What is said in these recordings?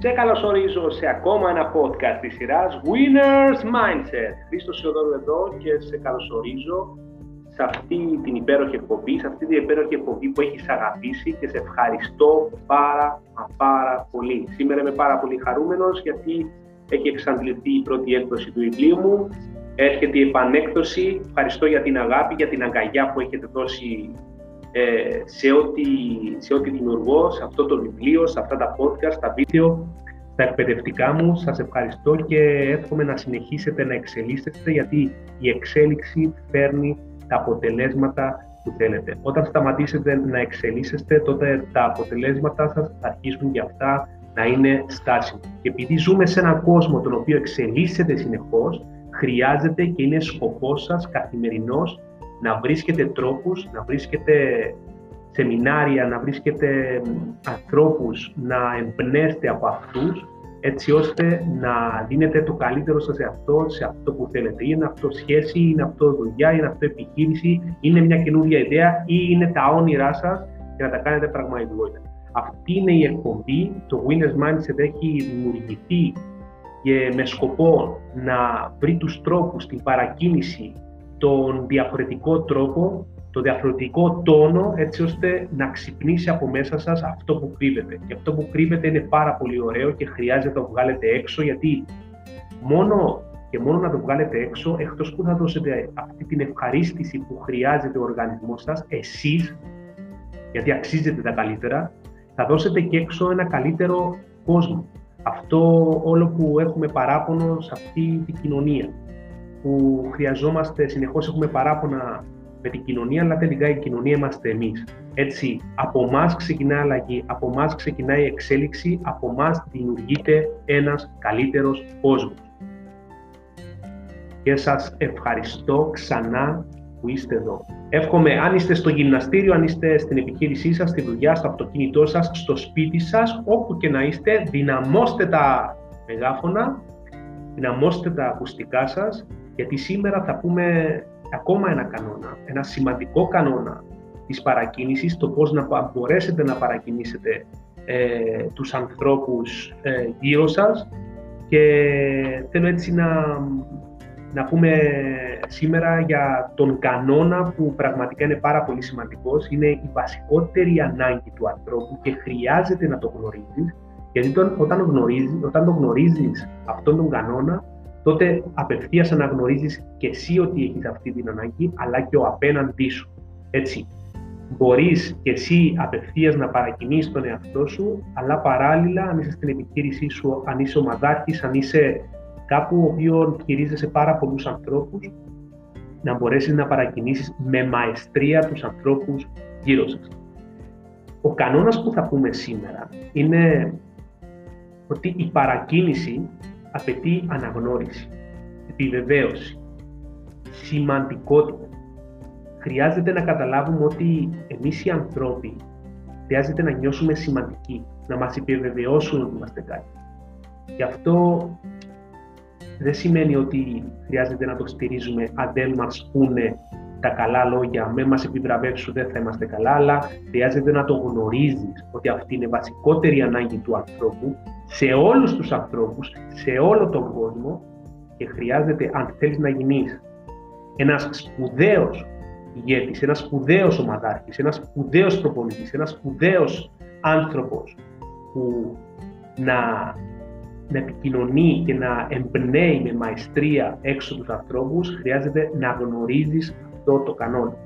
Σε καλωσορίζω σε ακόμα ένα podcast της σειράς Winners Mindset. Χρήστος Σιωδόρου εδώ και σε καλωσορίζω σε αυτή την υπέροχη εκπομπή, σε αυτή την υπέροχη εκπομπή που έχεις αγαπήσει και σε ευχαριστώ πάρα πάρα πολύ. Σήμερα είμαι πάρα πολύ χαρούμενος γιατί έχει εξαντληθεί η πρώτη έκδοση του βιβλίου μου. Έρχεται η επανέκδοση. Ευχαριστώ για την αγάπη, για την αγκαλιά που έχετε δώσει ε, σε, ό,τι, σε ό,τι δημιουργώ, σε αυτό το βιβλίο, σε αυτά τα podcast, τα βίντεο, τα εκπαιδευτικά μου. Σας ευχαριστώ και εύχομαι να συνεχίσετε να εξελίσσεστε γιατί η εξέλιξη φέρνει τα αποτελέσματα που θέλετε. Όταν σταματήσετε να εξελίσσεστε, τότε τα αποτελέσματα σας θα αρχίσουν και αυτά να είναι στάσιμα. Και επειδή ζούμε σε έναν κόσμο τον οποίο εξελίσσεται συνεχώς, χρειάζεται και είναι σκοπός σας καθημερινός να βρίσκετε τρόπους, να βρίσκετε σεμινάρια, να βρίσκετε ανθρώπους, να εμπνέστε από αυτούς, έτσι ώστε να δίνετε το καλύτερο σας εαυτό σε αυτό που θέλετε. Είναι αυτό σχέση, είναι αυτό δουλειά, είναι αυτό επιχείρηση, είναι μια καινούργια ιδέα ή είναι τα όνειρά σας και να τα κάνετε πραγματικότητα. Αυτή είναι η εκπομπή, το Winners Mindset έχει δημιουργηθεί και με σκοπό να βρει τους τρόπους στην παρακίνηση τον διαφορετικό τρόπο, το διαφορετικό τόνο, έτσι ώστε να ξυπνήσει από μέσα σας αυτό που κρύβεται. Και αυτό που κρύβεται είναι πάρα πολύ ωραίο και χρειάζεται να το βγάλετε έξω, γιατί μόνο και μόνο να το βγάλετε έξω, εκτός που θα δώσετε αυτή την ευχαρίστηση που χρειάζεται ο οργανισμός σας, εσείς, γιατί αξίζετε τα καλύτερα, θα δώσετε και έξω ένα καλύτερο κόσμο. Αυτό όλο που έχουμε παράπονο σε αυτή την κοινωνία που χρειαζόμαστε, συνεχώς έχουμε παράπονα με την κοινωνία, αλλά τελικά η κοινωνία είμαστε εμείς. Έτσι, από εμά ξεκινά αλλαγή, από εμά ξεκινάει η εξέλιξη, από εμά δημιουργείται ένας καλύτερος κόσμος. Και σας ευχαριστώ ξανά που είστε εδώ. Εύχομαι, αν είστε στο γυμναστήριο, αν είστε στην επιχείρησή σας, στη δουλειά, στο αυτοκίνητό σας, στο σπίτι σας, όπου και να είστε, δυναμώστε τα μεγάφωνα, δυναμώστε τα ακουστικά σας γιατί σήμερα θα πούμε ακόμα ένα κανόνα, ένα σημαντικό κανόνα της παρακίνησης, το πώς να μπορέσετε να παρακινήσετε ε, τους ανθρώπους ε, γύρω σας. Και θέλω έτσι να, να πούμε σήμερα για τον κανόνα που πραγματικά είναι πάρα πολύ σημαντικός, είναι η βασικότερη ανάγκη του ανθρώπου και χρειάζεται να το γνωρίζεις, γιατί όταν, γνωρίζεις, όταν το γνωρίζεις αυτόν τον κανόνα, τότε απευθείας αναγνωρίζεις και εσύ ότι έχεις αυτή την ανάγκη, αλλά και ο απέναντί σου. Έτσι. Μπορείς και εσύ απευθείας να παρακινήσει τον εαυτό σου, αλλά παράλληλα, αν είσαι στην επιχείρησή σου, αν είσαι ομαδάρχη, αν είσαι κάπου ο οποίο χειρίζεσαι πάρα πολλούς ανθρώπους, να μπορέσεις να παρακινήσεις με μαεστρία τους ανθρώπους γύρω σας. Ο κανόνας που θα πούμε σήμερα είναι ότι η παρακίνηση απαιτεί αναγνώριση, επιβεβαίωση, σημαντικότητα. Χρειάζεται να καταλάβουμε ότι εμείς οι ανθρώποι χρειάζεται να νιώσουμε σημαντικοί, να μας επιβεβαιώσουν ότι είμαστε κάτι. Γι' αυτό δεν σημαίνει ότι χρειάζεται να το στηρίζουμε αν δεν μας πούνε τα καλά λόγια, με μας επιβραβεύσουν δεν θα είμαστε καλά, αλλά χρειάζεται να το γνωρίζεις ότι αυτή είναι η βασικότερη ανάγκη του ανθρώπου σε όλους τους ανθρώπους, σε όλο τον κόσμο και χρειάζεται αν θέλεις να γίνεις ένας σπουδαίος ηγέτης, ένας σπουδαίος ομαδάρχης, ένας σπουδαίος προπονητής, ένας σπουδαίος άνθρωπος που να, να επικοινωνεί και να εμπνέει με μαεστρία έξω τους ανθρώπους, χρειάζεται να γνωρίζεις αυτό το κανόνα.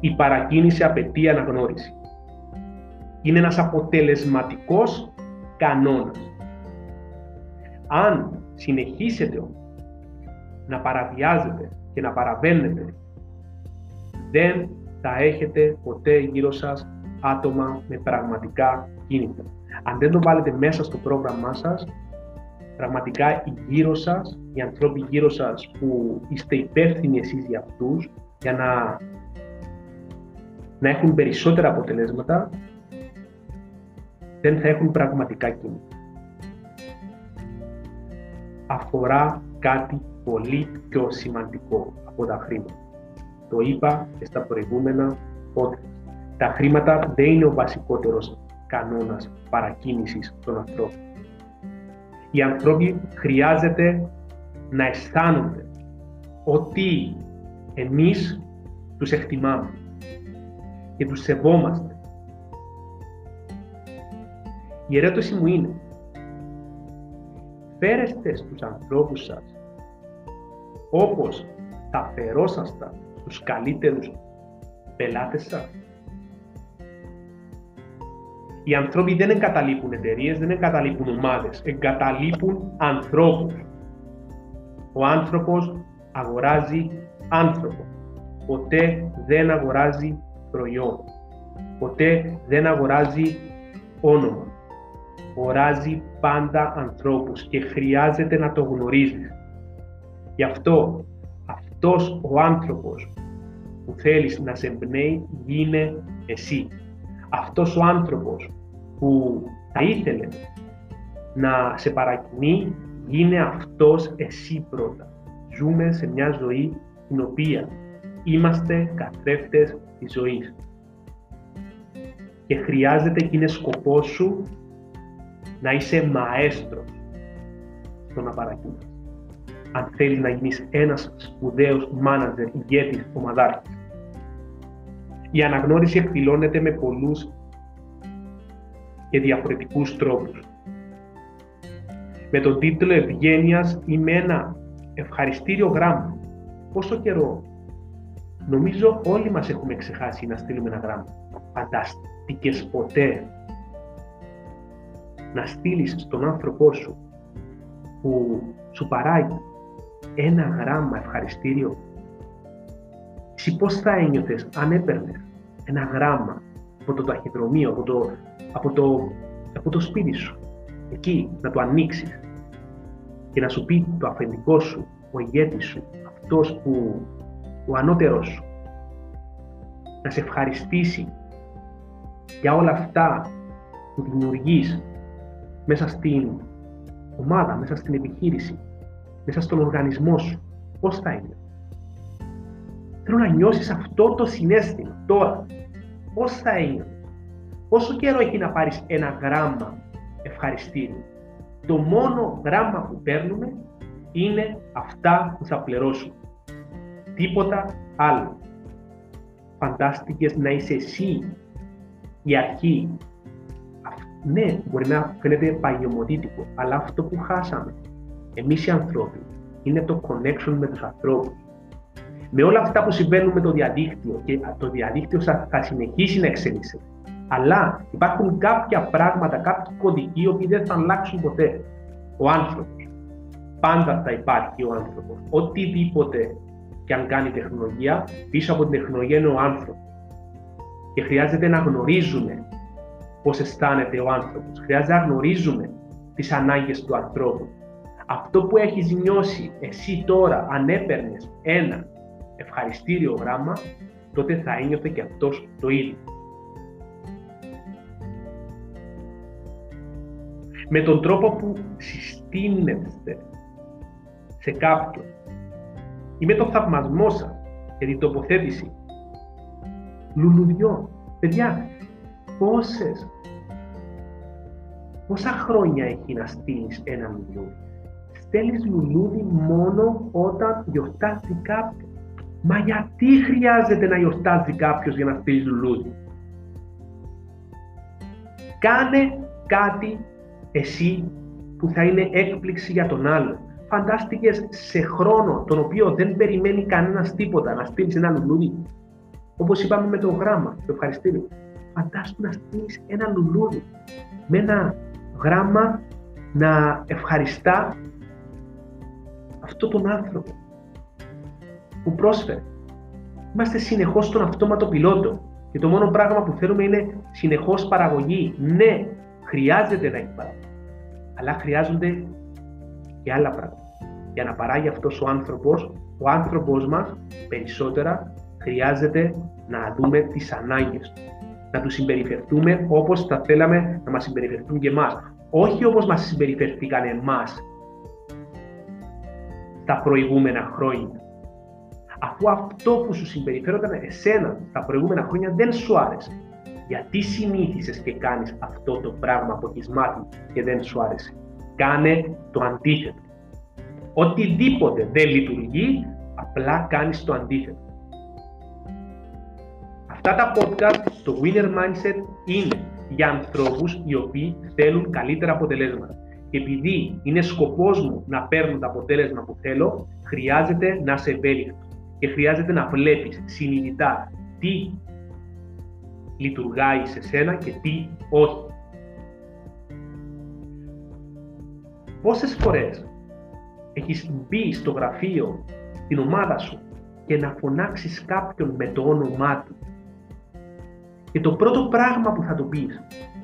Η παρακίνηση απαιτεί αναγνώριση. Είναι ένας αποτελεσματικός κανόνας. Αν συνεχίσετε να παραβιάζετε και να παραβαίνετε, δεν θα έχετε ποτέ γύρω σας άτομα με πραγματικά κίνητα. Αν δεν το βάλετε μέσα στο πρόγραμμά σας, πραγματικά οι γύρω σας, οι ανθρώποι γύρω σας που είστε υπεύθυνοι εσείς για αυτούς, για να, να έχουν περισσότερα αποτελέσματα, δεν θα έχουν πραγματικά κίνητα. Αφορά κάτι πολύ πιο σημαντικό από τα χρήματα. Το είπα και στα προηγούμενα podcast. Τα χρήματα δεν είναι ο βασικότερος κανόνας παρακίνησης των ανθρώπων. Οι άνθρωποι χρειάζεται να αισθάνονται ότι εμείς τους εκτιμάμε και τους σεβόμαστε. Η ερώτηση μου είναι, φέρεστε στους ανθρώπους σας όπως θα φερόσασταν στους καλύτερους πελάτες σας; Οι άνθρωποι δεν εγκαταλείπουν εταιρείες, δεν εγκαταλείπουν ομάδες, εγκαταλείπουν ανθρώπους. Ο άνθρωπος αγοράζει άνθρωπο. Ποτέ δεν αγοράζει προϊόν. Ποτέ δεν αγοράζει όνομα. Αγοράζει πάντα ανθρώπους και χρειάζεται να το γνωρίζεις. Γι' αυτό αυτός ο άνθρωπος που θέλεις να σε εμπνέει γίνε εσύ. Αυτός ο άνθρωπος που θα ήθελε να σε παρακινεί γίνε αυτός εσύ πρώτα. Ζούμε σε μια ζωή την οποία είμαστε καθρέφτες της ζωής. Και χρειάζεται και είναι σκοπός σου να είσαι μαέστρος στο να παρακινείς. Αν θέλεις να γίνεις ένας σπουδαίος μάνατζερ, ηγέτης, ομαδάρχης. Η αναγνώριση εκδηλώνεται με πολλούς και διαφορετικούς τρόπους. Με τον τίτλο «Ευγένειας» είμαι ένα ευχαριστήριο γράμμα. Πόσο καιρό; Νομίζω όλοι μας έχουμε ξεχάσει να στείλουμε ένα γράμμα. Φανταστικές ποτέ να στείλεις στον άνθρωπό σου που σου παράγει ένα γράμμα ευχαριστήριο. Εσύ πώς θα ένιωθες αν έπαιρνες ένα γράμμα από το ταχυδρομείο, από το, από το, από το σπίτι σου, εκεί να το ανοίξεις και να σου πει το αφεντικό σου, ο ηγέτης σου, αυτός που ο ανώτερός σου να σε ευχαριστήσει για όλα αυτά που δημιουργείς μέσα στην ομάδα, μέσα στην επιχείρηση, μέσα στον οργανισμό σου. Πώς θα είναι. Θέλω να νιώσεις αυτό το συνέστημα τώρα. Πώς θα είναι. Πόσο καιρό έχει να πάρεις ένα γράμμα ευχαριστήριο. Το μόνο γράμμα που παίρνουμε είναι αυτά που θα πληρώσουμε τίποτα άλλο. Φαντάστηκες να είσαι εσύ η αρχή. Ναι, μπορεί να φαίνεται παγιωμοτήτικο, αλλά αυτό που χάσαμε εμείς οι ανθρώποι είναι το connection με τους ανθρώπους. Με όλα αυτά που συμβαίνουν με το διαδίκτυο και το διαδίκτυο θα συνεχίσει να εξελίσσεται. Αλλά υπάρχουν κάποια πράγματα, κάποιοι κωδικοί οι οποίοι δεν θα αλλάξουν ποτέ. Ο άνθρωπος. Πάντα θα υπάρχει ο άνθρωπος. Οτιδήποτε και αν κάνει τεχνολογία, πίσω από την τεχνολογία είναι ο άνθρωπος. Και χρειάζεται να γνωρίζουμε πώς αισθάνεται ο άνθρωπος. Χρειάζεται να γνωρίζουμε τις ανάγκες του ανθρώπου. Αυτό που έχεις νιώσει εσύ τώρα, αν έπαιρνες ένα ευχαριστήριο γράμμα, τότε θα ένιωθε και αυτός το ίδιο. Με τον τρόπο που συστήνεστε σε κάποιον ή με το θαυμασμό σας και την τοποθέτηση λουλουδιών. Παιδιά, πόσες, πόσα χρόνια έχει να στείλει ένα λουλούδι. Στέλνεις λουλούδι μόνο όταν γιορτάζει κάποιο. Μα γιατί χρειάζεται να γιορτάζει κάποιος για να στείλεις λουλούδι. Κάνε κάτι εσύ που θα είναι έκπληξη για τον άλλον φαντάστηκες σε χρόνο τον οποίο δεν περιμένει κανένας τίποτα να στείλεις ένα λουλούδι. Όπως είπαμε με το γράμμα, το ευχαριστήριο. Φαντάστηκε να στείλεις ένα λουλούδι με ένα γράμμα να ευχαριστά αυτόν τον άνθρωπο που πρόσφερε. Είμαστε συνεχώς στον αυτόματο πιλότο και το μόνο πράγμα που θέλουμε είναι συνεχώς παραγωγή. Ναι, χρειάζεται να έχει παραγωγή, αλλά χρειάζονται και άλλα πράγματα. Για να παράγει αυτός ο άνθρωπος, ο άνθρωπος μας περισσότερα χρειάζεται να δούμε τις ανάγκες του. Να τους συμπεριφερθούμε όπως θα θέλαμε να μας συμπεριφερθούν και εμάς. Όχι όπως μας συμπεριφερθήκαν εμάς τα προηγούμενα χρόνια. Αφού αυτό που σου συμπεριφέρονταν εσένα τα προηγούμενα χρόνια δεν σου άρεσε. γιατί συνήθισες και κάνεις αυτό το πράγμα που έχεις μάθει και δεν σου άρεσε; Κάνε το αντίθετο. Οτιδήποτε δεν λειτουργεί, απλά κάνεις το αντίθετο. Αυτά τα podcast, το Winner Mindset, είναι για ανθρώπους οι οποίοι θέλουν καλύτερα αποτελέσματα. Και επειδή είναι σκοπός μου να παίρνω το αποτέλεσμα που θέλω, χρειάζεται να σε ευέλικτο και χρειάζεται να βλέπεις συνειδητά τι λειτουργάει σε σένα και τι όχι. Πόσες φορές έχεις μπει στο γραφείο, στην ομάδα σου και να φωνάξεις κάποιον με το όνομά του; Και το πρώτο πράγμα που θα του πεις,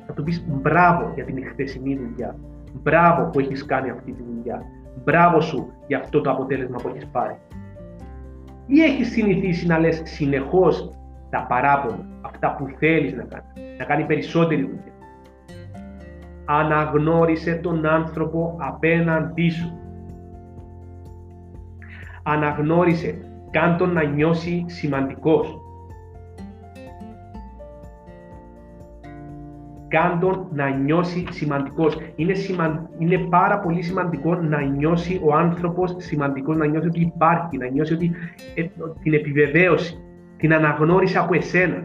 θα του πεις μπράβο για την χθεσινή δουλειά, μπράβο που έχεις κάνει αυτή τη δουλειά, μπράβο σου για αυτό το αποτέλεσμα που έχεις πάρει. Ή έχεις συνηθίσει να λες συνεχώς τα παράπονα, αυτά που θέλεις να κάνεις, να κάνει περισσότερη δουλειά. Αναγνώρισε τον άνθρωπο απέναντί σου. Αναγνώρισε, κάν τον να νιώσει σημαντικός. Κάν τον να νιώσει σημαντικός. Είναι, είναι πάρα πολύ σημαντικό να νιώσει ο άνθρωπος σημαντικός, να νιώσει ότι υπάρχει, να νιώσει ότι ε, την επιβεβαίωση την αναγνώριση από εσένα.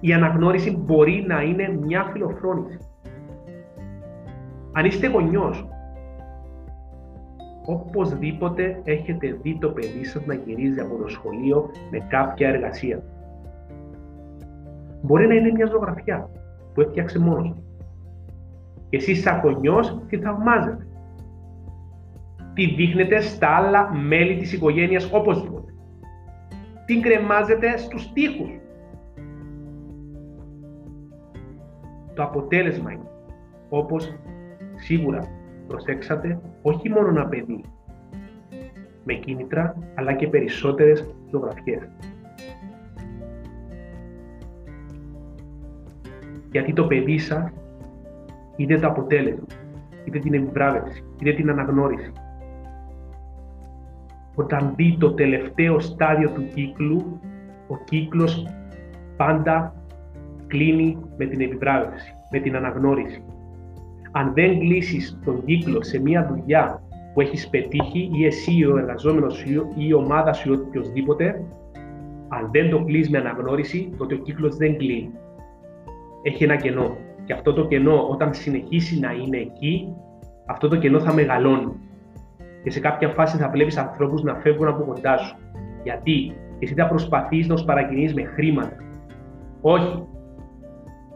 Η αναγνώριση μπορεί να είναι μια φιλοφρόνηση. Αν είστε γονιός, οπωσδήποτε έχετε δει το παιδί σας να γυρίζει από το σχολείο με κάποια εργασία. Μπορεί να είναι μια ζωγραφιά που έφτιαξε μόνος του. Και εσείς σαν γονιός τη θαυμάζετε τη δείχνετε στα άλλα μέλη της οικογένειας οπωσδήποτε. Την κρεμάζετε στους τοίχους. Το αποτέλεσμα είναι, όπως σίγουρα προσέξατε, όχι μόνο ένα παιδί με κίνητρα, αλλά και περισσότερες ζωγραφιές. Γιατί το παιδί σας είδε το αποτέλεσμα, είδε την επιβράβευση, είδε την αναγνώριση, όταν δει το τελευταίο στάδιο του κύκλου, ο κύκλος πάντα κλείνει με την επιβράβευση, με την αναγνώριση. Αν δεν κλείσεις τον κύκλο σε μια δουλειά που έχεις πετύχει ή εσύ ο εργαζόμενος σου ή η ομάδα σου ή οποιοδήποτε, αν δεν το κλείσει με αναγνώριση, τότε ο κύκλος δεν κλείνει. Έχει ένα κενό. Και αυτό το κενό όταν συνεχίσει να είναι εκεί, αυτό το κενό θα μεγαλώνει και σε κάποια φάση θα βλέπεις ανθρώπους να φεύγουν από κοντά σου. Γιατί; Εσύ θα προσπαθείς να τους παρακινείς με χρήματα. Όχι.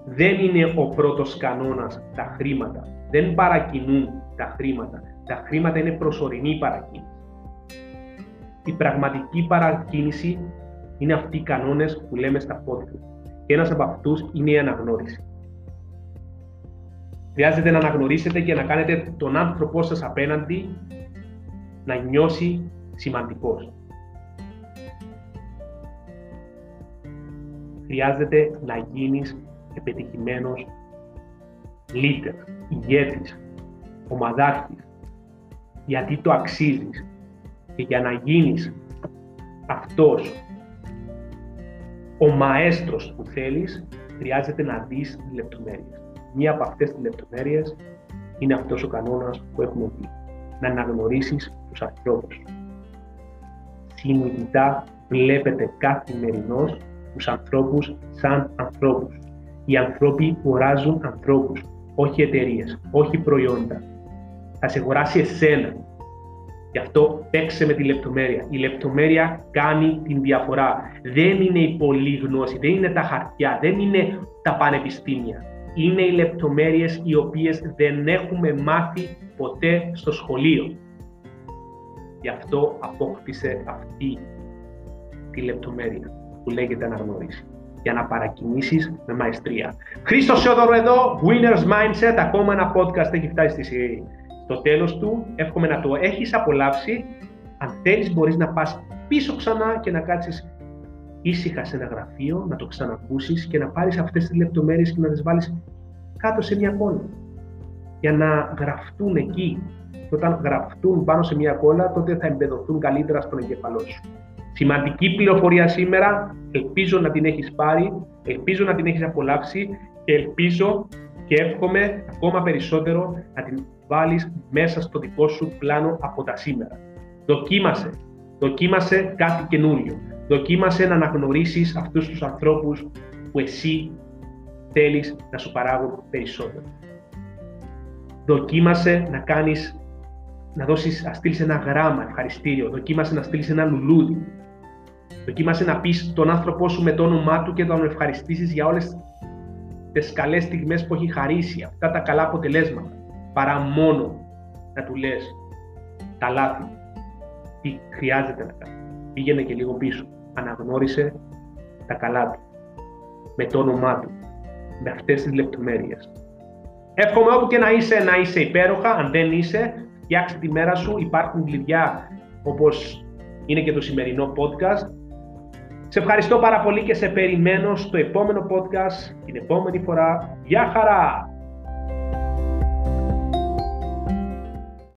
Δεν είναι ο πρώτος κανόνας τα χρήματα. Δεν παρακινούν τα χρήματα. Τα χρήματα είναι προσωρινή παρακίνηση. Η πραγματική παρακίνηση είναι αυτοί οι κανόνες που λέμε στα πόδια. Και ένας από αυτούς είναι η αναγνώριση. Χρειάζεται να αναγνωρίσετε και να κάνετε τον άνθρωπό σας απέναντι να νιώσει σημαντικός. Χρειάζεται να γίνεις επιτυχημένος leader, ηγέτης, ομαδάρχης, γιατί το αξίζεις. Και για να γίνεις αυτός ο μαέστρος που θέλεις, χρειάζεται να δεις τις λεπτομέρειες. Μία από αυτές τις λεπτομέρειες είναι αυτός ο κανόνας που έχουμε δει να αναγνωρίσεις τους ανθρώπους. Συνειδητά βλέπετε καθημερινώς τους ανθρώπους σαν ανθρώπους. Οι άνθρωποι οράζουν ανθρώπους, όχι εταιρείες, όχι προϊόντα. Θα σε αγοράσει εσένα. Γι' αυτό παίξε με τη λεπτομέρεια. Η λεπτομέρεια κάνει την διαφορά. Δεν είναι η πολλή γνώση, δεν είναι τα χαρτιά, δεν είναι τα πανεπιστήμια είναι οι λεπτομέρειες οι οποίες δεν έχουμε μάθει ποτέ στο σχολείο. Γι' αυτό απόκτησε αυτή τη λεπτομέρεια που λέγεται αναγνώριση για να παρακινήσεις με μαεστρία. Χρήστος Σιόδωρο εδώ, Winners Mindset, ακόμα ένα podcast έχει φτάσει στο τέλος του. Εύχομαι να το έχεις απολαύσει. Αν θέλεις μπορείς να πας πίσω ξανά και να κάτσεις ήσυχα σε ένα γραφείο, να το ξανακούσεις και να πάρεις αυτές τις λεπτομέρειες και να τις βάλεις κάτω σε μια κόλλα. Για να γραφτούν εκεί. Και όταν γραφτούν πάνω σε μια κόλλα, τότε θα εμπεδοθούν καλύτερα στον εγκεφαλό σου. Σημαντική πληροφορία σήμερα, ελπίζω να την έχεις πάρει, ελπίζω να την έχεις απολαύσει και ελπίζω και εύχομαι ακόμα περισσότερο να την βάλεις μέσα στο δικό σου πλάνο από τα σήμερα. Δοκίμασε, δοκίμασε κάτι καινούριο. Δοκίμασε να αναγνωρίσεις αυτούς τους ανθρώπους που εσύ θέλεις να σου παράγουν περισσότερο. Δοκίμασε να κάνεις, να δώσεις, να στείλεις ένα γράμμα ευχαριστήριο. Δοκίμασε να στείλεις ένα λουλούδι. Δοκίμασε να πεις τον άνθρωπό σου με το όνομά του και να τον ευχαριστήσεις για όλες τις καλές στιγμές που έχει χαρίσει, αυτά τα καλά αποτελέσματα. Παρά μόνο να του λες τα λάθη, τι χρειάζεται να κάνει. Πήγαινε και λίγο πίσω. Αναγνώρισε τα καλά του. Με το όνομά του. Με αυτές τις λεπτομέρειες. Εύχομαι όπου και να είσαι, να είσαι υπέροχα. Αν δεν είσαι, φτιάξε τη μέρα σου. Υπάρχουν κλειδιά όπως είναι και το σημερινό podcast. Σε ευχαριστώ πάρα πολύ και σε περιμένω στο επόμενο podcast την επόμενη φορά. Γεια χαρά!